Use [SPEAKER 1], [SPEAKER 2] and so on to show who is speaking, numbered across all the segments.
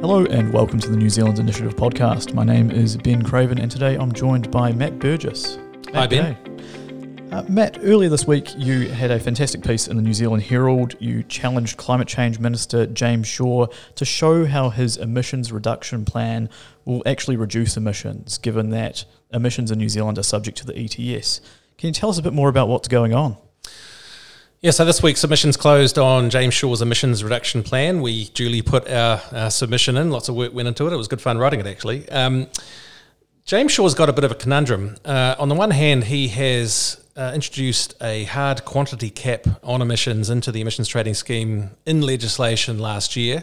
[SPEAKER 1] Hello and welcome to the New Zealand Initiative podcast. My name is Ben Craven and today I'm joined by Matt Burgess. Matt,
[SPEAKER 2] Hi, Ben.
[SPEAKER 1] Uh, Matt, earlier this week you had a fantastic piece in the New Zealand Herald. You challenged Climate Change Minister James Shaw to show how his emissions reduction plan will actually reduce emissions, given that emissions in New Zealand are subject to the ETS. Can you tell us a bit more about what's going on?
[SPEAKER 2] Yeah, so this week submissions closed on James Shaw's emissions reduction plan. We duly put our, our submission in. Lots of work went into it. It was good fun writing it, actually. Um, James Shaw's got a bit of a conundrum. Uh, on the one hand, he has uh, introduced a hard quantity cap on emissions into the emissions trading scheme in legislation last year.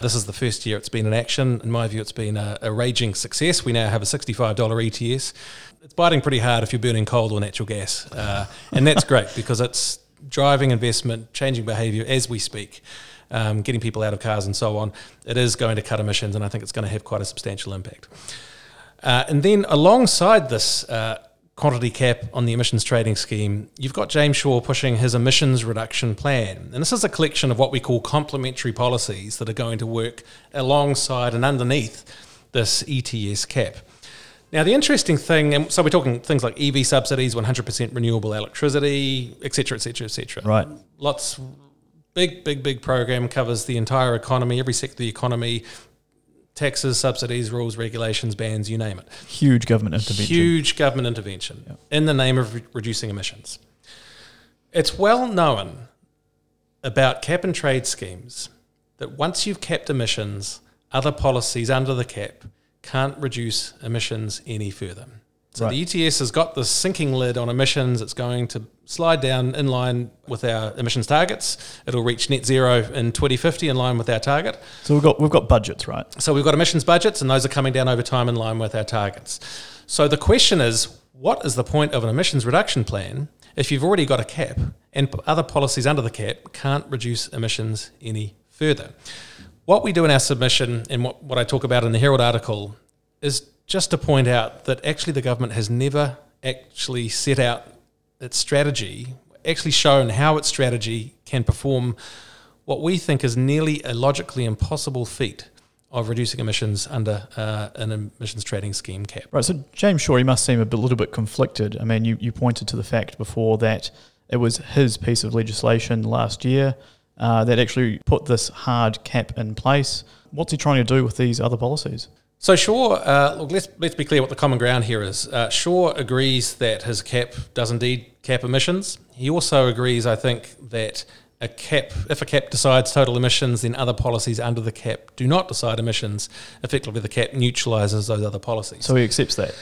[SPEAKER 2] This is the first year it's been in action. In my view, it's been a, a raging success. We now have a $65 ETS. It's biting pretty hard if you're burning coal or natural gas. Uh, and that's great because it's driving investment, changing behaviour as we speak, um, getting people out of cars and so on. It is going to cut emissions, and I think it's going to have quite a substantial impact. Uh, and then alongside this uh, quantity cap on the emissions trading scheme, you've got James Shaw pushing his emissions reduction plan. And this is a collection of what we call complementary policies that are going to work alongside and underneath this ETS cap. Now, the interesting thing, and so we're talking things like EV subsidies, 100% renewable electricity, et cetera, et cetera, et cetera.
[SPEAKER 1] Right.
[SPEAKER 2] Lots, big, big, big program covers the entire economy, every sector of the economy, taxes, subsidies, rules, regulations, bans, you name it.
[SPEAKER 1] Huge government intervention.
[SPEAKER 2] Huge government intervention in the name of re- reducing emissions. It's well known about cap and trade schemes that once you've capped emissions, other policies under the cap can't reduce emissions any further. So
[SPEAKER 1] Right.
[SPEAKER 2] the ETS has got this sinking lid on emissions. It's going to slide down in line with our emissions targets. It'll reach net zero in 2050 in line with our target.
[SPEAKER 1] So we've got we've got budgets, right?
[SPEAKER 2] So we've got emissions budgets, and those are coming down over time in line with our targets. So the question is, what is the point of an emissions reduction plan if you've already got a cap and other policies under the cap can't reduce emissions any further? What we do in our submission and what, what I talk about in the Herald article is just to point out that actually the government has never actually set out its strategy, actually shown how its strategy can perform what we think is nearly a logically impossible feat of reducing emissions under uh, an emissions trading scheme cap.
[SPEAKER 1] Right. So James Shaw, he must seem a little bit conflicted. I mean, you, you pointed to the fact before that it was his piece of legislation last year uh, that actually put this hard cap in place. What's he trying to do with these other policies?
[SPEAKER 2] So Shaw, uh, look, let's let's be clear what the common ground here is. Uh, Shaw agrees that his cap does indeed cap emissions. He also agrees, I think, that a cap, if a cap decides total emissions, then other policies under the cap do not decide emissions. Effectively, the cap neutralises those other policies.
[SPEAKER 1] So he accepts that.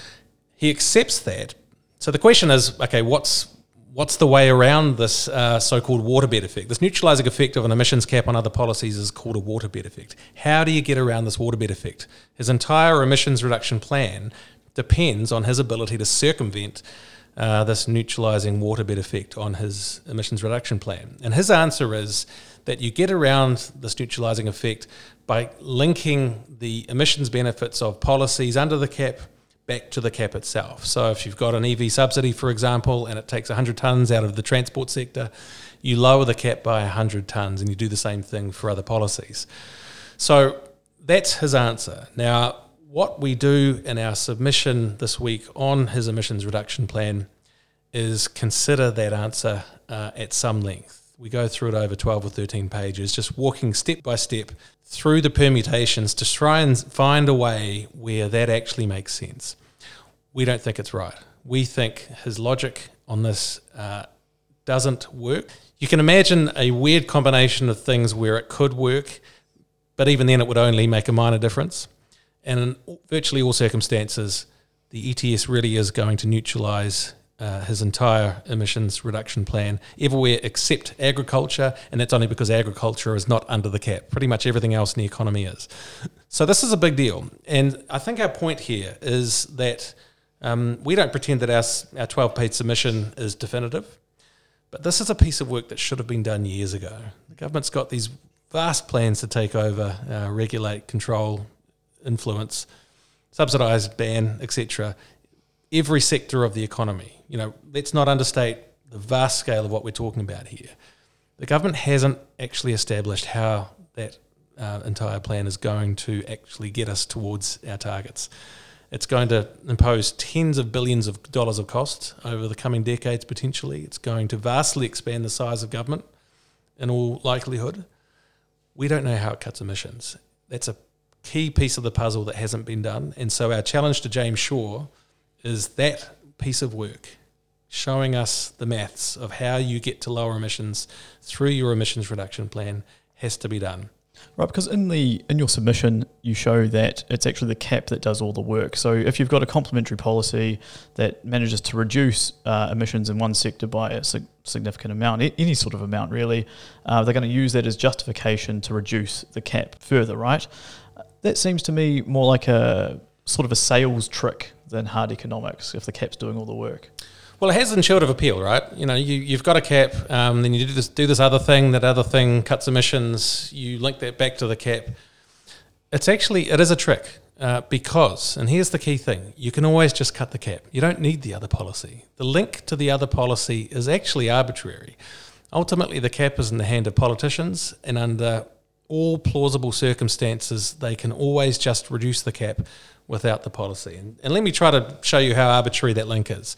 [SPEAKER 2] he accepts that. So the question is, okay, what's what's the way around this uh, so-called waterbed effect? This neutralising effect of an emissions cap on other policies is called a waterbed effect. How do you get around this waterbed effect? His entire emissions reduction plan depends on his ability to circumvent uh, this neutralising waterbed effect on his emissions reduction plan. And his answer is that you get around this neutralising effect by linking the emissions benefits of policies under the cap back to the cap itself. So if you've got an EV subsidy, for example, and it takes 100 tonnes out of the transport sector, you lower the cap by 100 tonnes and you do the same thing for other policies. So that's his answer. Now, what we do in our submission this week on his emissions reduction plan is consider that answer uh, at some length. We go through it over 12 or 13 pages, just walking step by step through the permutations to try and find a way where that actually makes sense. We don't think it's right. We think his logic on this uh, doesn't work. You can imagine a weird combination of things where it could work, but even then it would only make a minor difference. And in virtually all circumstances, the ETS really is going to neutralise uh, his entire emissions reduction plan everywhere except agriculture, and that's only because agriculture is not under the cap. Pretty much everything else in the economy is. So this is a big deal, and I think our point here is that um, we don't pretend that our our twelve page submission is definitive, but this is a piece of work that should have been done years ago. The government's got these vast plans to take over, uh, regulate, control, influence, subsidise, ban, etc every sector of the economy. You know, let's not understate the vast scale of what we're talking about here. The government hasn't actually established how that uh, entire plan is going to actually get us towards our targets. It's going to impose tens of billions of dollars of costs over the coming decades potentially. It's going to vastly expand the size of government in all likelihood. We don't know how it cuts emissions. That's a key piece of the puzzle that hasn't been done. And so our challenge to James Shaw is that piece of work showing us the maths of how you get to lower emissions through your emissions reduction plan has to be done.
[SPEAKER 1] Right, because in the in your submission you show that it's actually the cap that does all the work. So if you've got a complementary policy that manages to reduce uh, emissions in one sector by a sig- significant amount, any sort of amount really, uh, they're going to use that as justification to reduce the cap further. Right, that seems to me more like a sort of a sales trick than hard economics. If the cap's doing all the work.
[SPEAKER 2] Well, it has intuitive appeal, right? You know, you, you've got a cap, um, then you do this, do this other thing, that other thing cuts emissions, you link that back to the cap. It's actually, it is a trick uh, because, and here's the key thing, you can always just cut the cap. You don't need the other policy. The link to the other policy is actually arbitrary. Ultimately, the cap is in the hand of politicians, and under all plausible circumstances, they can always just reduce the cap without the policy. And, and let me try to show you how arbitrary that link is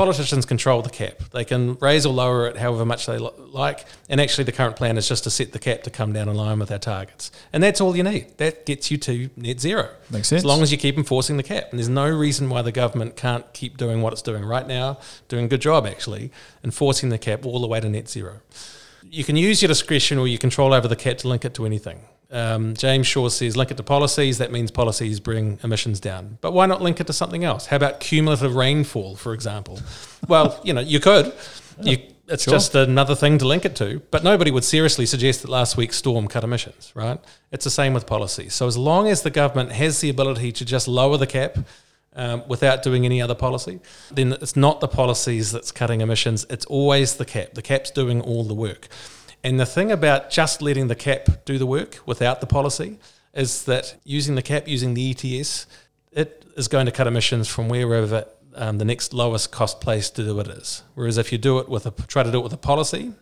[SPEAKER 2] politicians control the cap. They can raise or lower it however much they like. And actually, the current plan is just to set the cap to come down in line with our targets. And that's all you need. That gets you to net zero.
[SPEAKER 1] Makes sense.
[SPEAKER 2] As long as you keep enforcing the cap. And there's no reason why the government can't keep doing what it's doing right now, doing a good job actually, enforcing the cap all the way to net zero. You can use your discretion or your control over the cap to link it to anything. Um, James Shaw says link it to policies. That means policies bring emissions down. But why not link it to something else? How about cumulative rainfall, for example? Well, you know, you could. You, it's sure. just another thing to link it to. But nobody would seriously suggest that last week's storm cut emissions, right? It's the same with policies. So as long as the government has the ability to just lower the cap um, without doing any other policy, then it's not the policies that's cutting emissions. It's always the cap. The cap's doing all the work. And the thing about just letting the cap do the work without the policy is that using the cap, using the ETS, it is going to cut emissions from wherever um, the next lowest cost place to do it is. Whereas if you do it with a try to do it with a policy,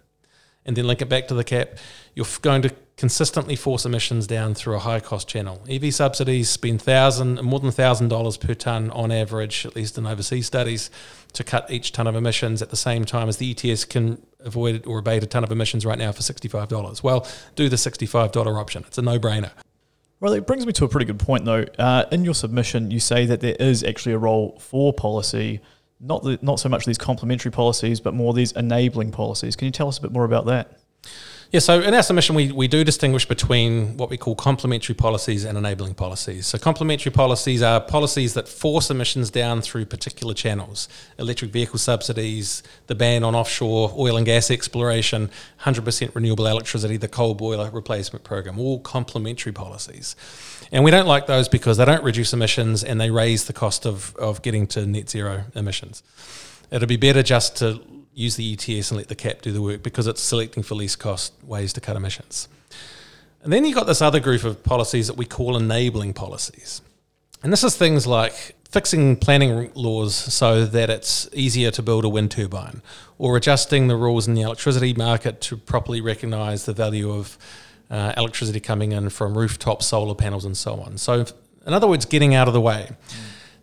[SPEAKER 2] and then link it back to the cap, you're going to consistently force emissions down through a high cost channel. EV subsidies spend thousand more than thousand dollars per ton on average, at least in overseas studies, to cut each ton of emissions at the same time as the ETS can avoid or abate a ton of emissions right now for $65. Well, do the $65 option. It's a no brainer.
[SPEAKER 1] Well, it brings me to a pretty good point, though. Uh, in your submission, you say that there is actually a role for policy, not the, not so much these complementary policies, but more these enabling policies. Can you tell us a bit more about that?
[SPEAKER 2] Yeah, so in our submission, we, we do distinguish between what we call complementary policies and enabling policies. So, complementary policies are policies that force emissions down through particular channels electric vehicle subsidies, the ban on offshore oil and gas exploration, 100% renewable electricity, the coal boiler replacement program, all complementary policies. And we don't like those because they don't reduce emissions and they raise the cost of, of getting to net zero emissions. It'd be better just to use the ETS and let the cap do the work because it's selecting for least cost ways to cut emissions. And then you've got this other group of policies that we call enabling policies. And this is things like fixing planning laws so that it's easier to build a wind turbine, or adjusting the rules in the electricity market to properly recognise the value of uh, electricity coming in from rooftop solar panels and so on. So, in other words, getting out of the way. Mm.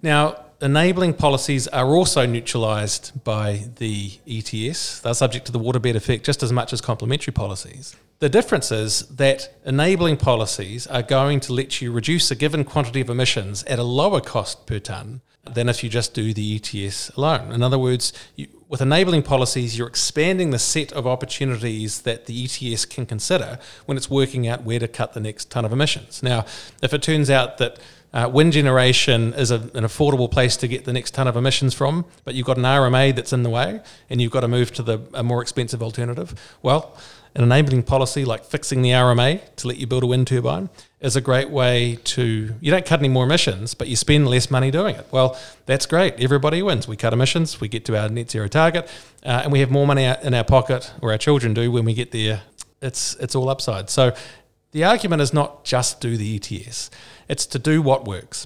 [SPEAKER 2] Now, enabling policies are also neutralised by the ETS. They're subject to the waterbed effect just as much as complementary policies. The difference is that enabling policies are going to let you reduce a given quantity of emissions at a lower cost per tonne than if you just do the ETS alone. In other words, you, with enabling policies, you're expanding the set of opportunities that the ETS can consider when it's working out where to cut the next tonne of emissions. Now, if it turns out that uh, wind generation is a, an affordable place to get the next ton of emissions from, but you've got an RMA that's in the way, and you've got to move to the a more expensive alternative. Well, an enabling policy like fixing the RMA to let you build a wind turbine is a great way to you don't cut any more emissions, but you spend less money doing it. Well, that's great. Everybody wins. We cut emissions, we get to our net zero target, uh, and we have more money in our pocket, or our children do when we get there. It's it's all upside. So the argument is not just do the ETS. It's to do what works.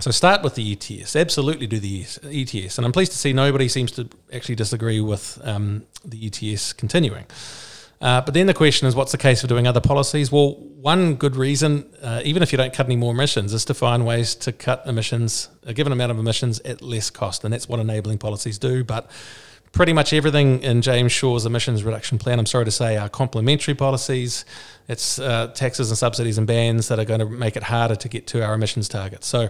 [SPEAKER 2] So start with the ETS. Absolutely do the ETS. And I'm pleased to see nobody seems to actually disagree with um, the ETS continuing. Uh, but then the question is, what's the case for doing other policies? Well, one good reason, uh, even if you don't cut any more emissions, is to find ways to cut emissions, a given amount of emissions, at less cost. And that's what enabling policies do. But pretty much everything in James Shaw's emissions reduction plan, I'm sorry to say, are complementary policies. It's uh, taxes and subsidies and bans that are going to make it harder to get to our emissions targets. So,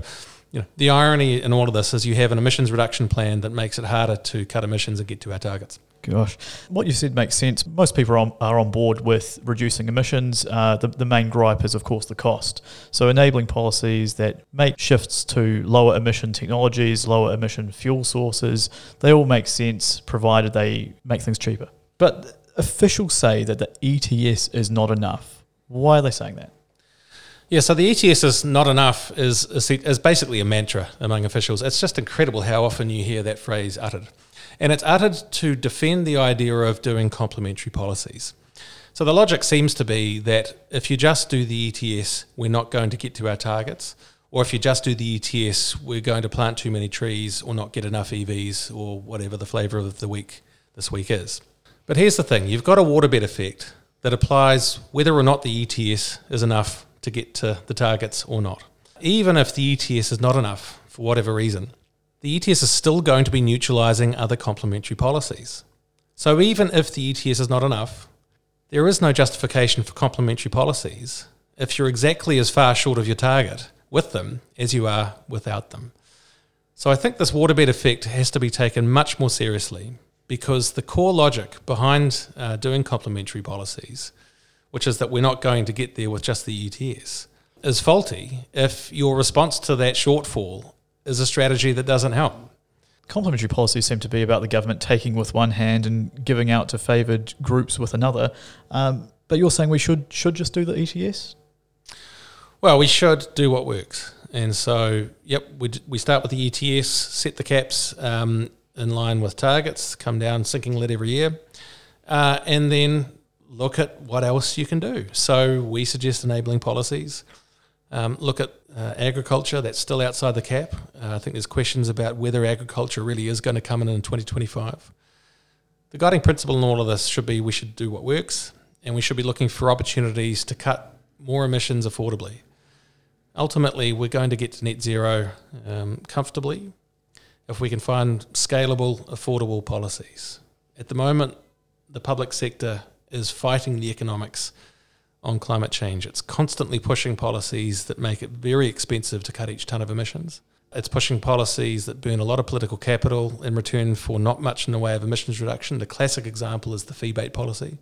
[SPEAKER 2] you know, the irony in all of this is you have an emissions reduction plan that makes it harder to cut emissions and get to our targets.
[SPEAKER 1] Gosh, what you said makes sense. Most people are on, are on board with reducing emissions. Uh, the, the main gripe is, of course, the cost. So, enabling policies that make shifts to lower emission technologies, lower emission fuel sources, they all make sense provided they make things cheaper. But officials say that the ETS is not enough. Why are they saying that?
[SPEAKER 2] Yeah, so the ETS is not enough is, is basically a mantra among officials. It's just incredible how often you hear that phrase uttered. And it's uttered to defend the idea of doing complementary policies. So the logic seems to be that if you just do the ETS, we're not going to get to our targets. Or if you just do the ETS, we're going to plant too many trees or not get enough EVs or whatever the flavour of the week this week is. But here's the thing you've got a waterbed effect that applies whether or not the ETS is enough to get to the targets or not. Even if the ETS is not enough for whatever reason, the ETS is still going to be neutralising other complementary policies. So even if the ETS is not enough, there is no justification for complementary policies if you're exactly as far short of your target with them as you are without them. So I think this waterbed effect has to be taken much more seriously because the core logic behind uh, doing complementary policies, which is that we're not going to get there with just the ETS, is faulty if your response to that shortfall is a strategy that doesn't help.
[SPEAKER 1] Complementary policies seem to be about the government taking with one hand and giving out to favoured groups with another. Um, but you're saying we should should just do the ETS?
[SPEAKER 2] Well, we should do what works. And so, yep, we, we start with the ETS, set the caps um, in line with targets, come down sinking lid every year, uh, and then look at what else you can do. So we suggest enabling policies. Um, look at uh, agriculture, that's still outside the cap. Uh, I think there's questions about whether agriculture really is going to come in in 2025. The guiding principle in all of this should be we should do what works and we should be looking for opportunities to cut more emissions affordably. Ultimately, we're going to get to net zero um, comfortably if we can find scalable, affordable policies. At the moment, the public sector is fighting the economics on climate change. It's constantly pushing policies that make it very expensive to cut each tonne of emissions. It's pushing policies that burn a lot of political capital in return for not much in the way of emissions reduction. The classic example is the feebate policy.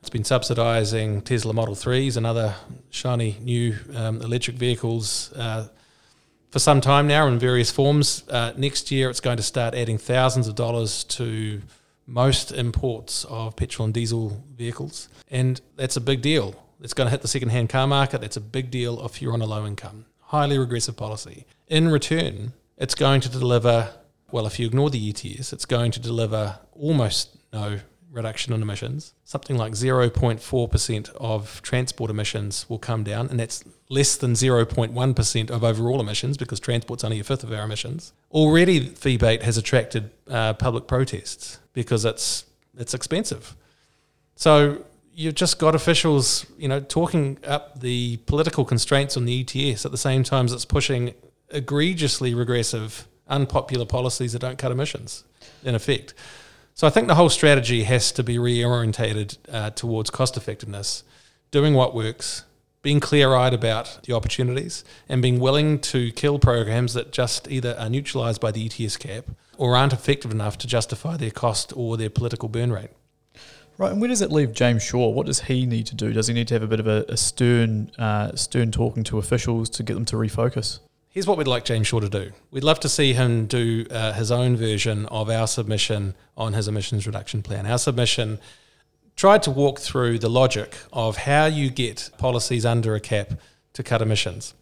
[SPEAKER 2] It's been subsidising Tesla Model 3s and other shiny new um, electric vehicles uh, for some time now in various forms. Uh, next year, it's going to start adding thousands of dollars to most imports of petrol and diesel vehicles. And that's a big deal it's going to hit the second-hand car market. That's a big deal if you're on a low income. Highly regressive policy. In return, it's going to deliver, well, if you ignore the ETS, it's going to deliver almost no reduction in emissions. Something like 0.4% of transport emissions will come down, and that's less than 0.1% of overall emissions because transport's only a fifth of our emissions. Already, feebate has attracted uh, public protests because it's it's expensive. So you've just got officials, you know, talking up the political constraints on the ETS at the same time as it's pushing egregiously regressive, unpopular policies that don't cut emissions, in effect. So I think the whole strategy has to be reorientated uh, towards cost effectiveness, doing what works, being clear eyed about the opportunities, and being willing to kill programs that just either are neutralised by the ETS cap or aren't effective enough to justify their cost or their political burn rate.
[SPEAKER 1] Right, and where does it leave James Shaw? What does he need to do? Does he need to have a bit of a, a stern, uh, stern talking to officials to get them to refocus?
[SPEAKER 2] Here's what we'd like James Shaw to do. We'd love to see him do uh, his own version of our submission on his emissions reduction plan. Our submission tried to walk through the logic of how you get policies under a cap to cut emissions.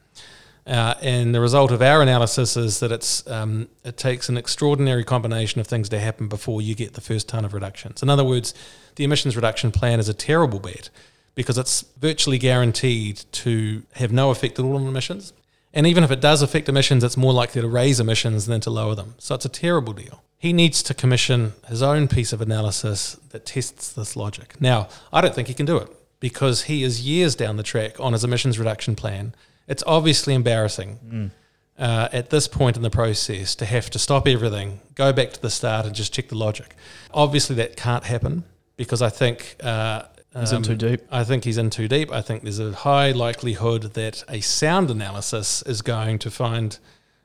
[SPEAKER 2] Uh, and the result of our analysis is that it's um, it takes an extraordinary combination of things to happen before you get the first ton of reductions. In other words, the emissions reduction plan is a terrible bet because it's virtually guaranteed to have no effect at all on emissions. And even if it does affect emissions, it's more likely to raise emissions than to lower them. So it's a terrible deal. he needs to commission his own piece of analysis that tests this logic. Now, I don't think he can do it because he is years down the track on his emissions reduction plan. It's obviously embarrassing
[SPEAKER 1] Mm.
[SPEAKER 2] uh, at this point in the process to have to stop everything, go back to the start, and just check the logic. Obviously, that can't happen because I think. Uh,
[SPEAKER 1] He's in
[SPEAKER 2] um,
[SPEAKER 1] too deep.
[SPEAKER 2] I think he's in too deep. I think there's a high likelihood that a sound analysis is going to find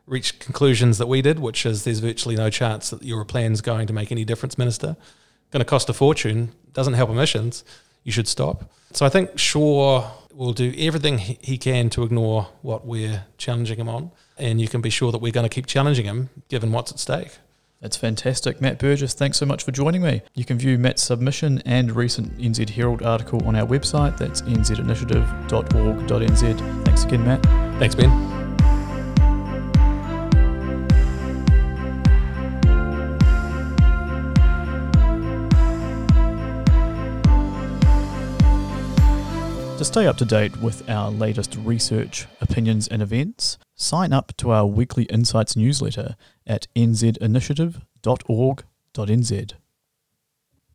[SPEAKER 2] reach conclusions that we did, which is there's virtually no chance that your plan's going to make any difference, Minister. Going to cost a fortune, doesn't help emissions. You should stop. So I think Shaw will do everything he can to ignore what we're challenging him on, and you can be sure that we're going to keep challenging him given what's at stake.
[SPEAKER 1] That's fantastic. Matt Burgess, thanks so much for joining me. You can view Matt's submission and recent NZ Herald article on our website. That's nzinitiative.org.nz. Thanks again, Matt.
[SPEAKER 2] Thanks, Ben.
[SPEAKER 1] To stay up to date with our latest research, opinions, and events, sign up to our weekly Insights newsletter at nzinitiative.org.nz.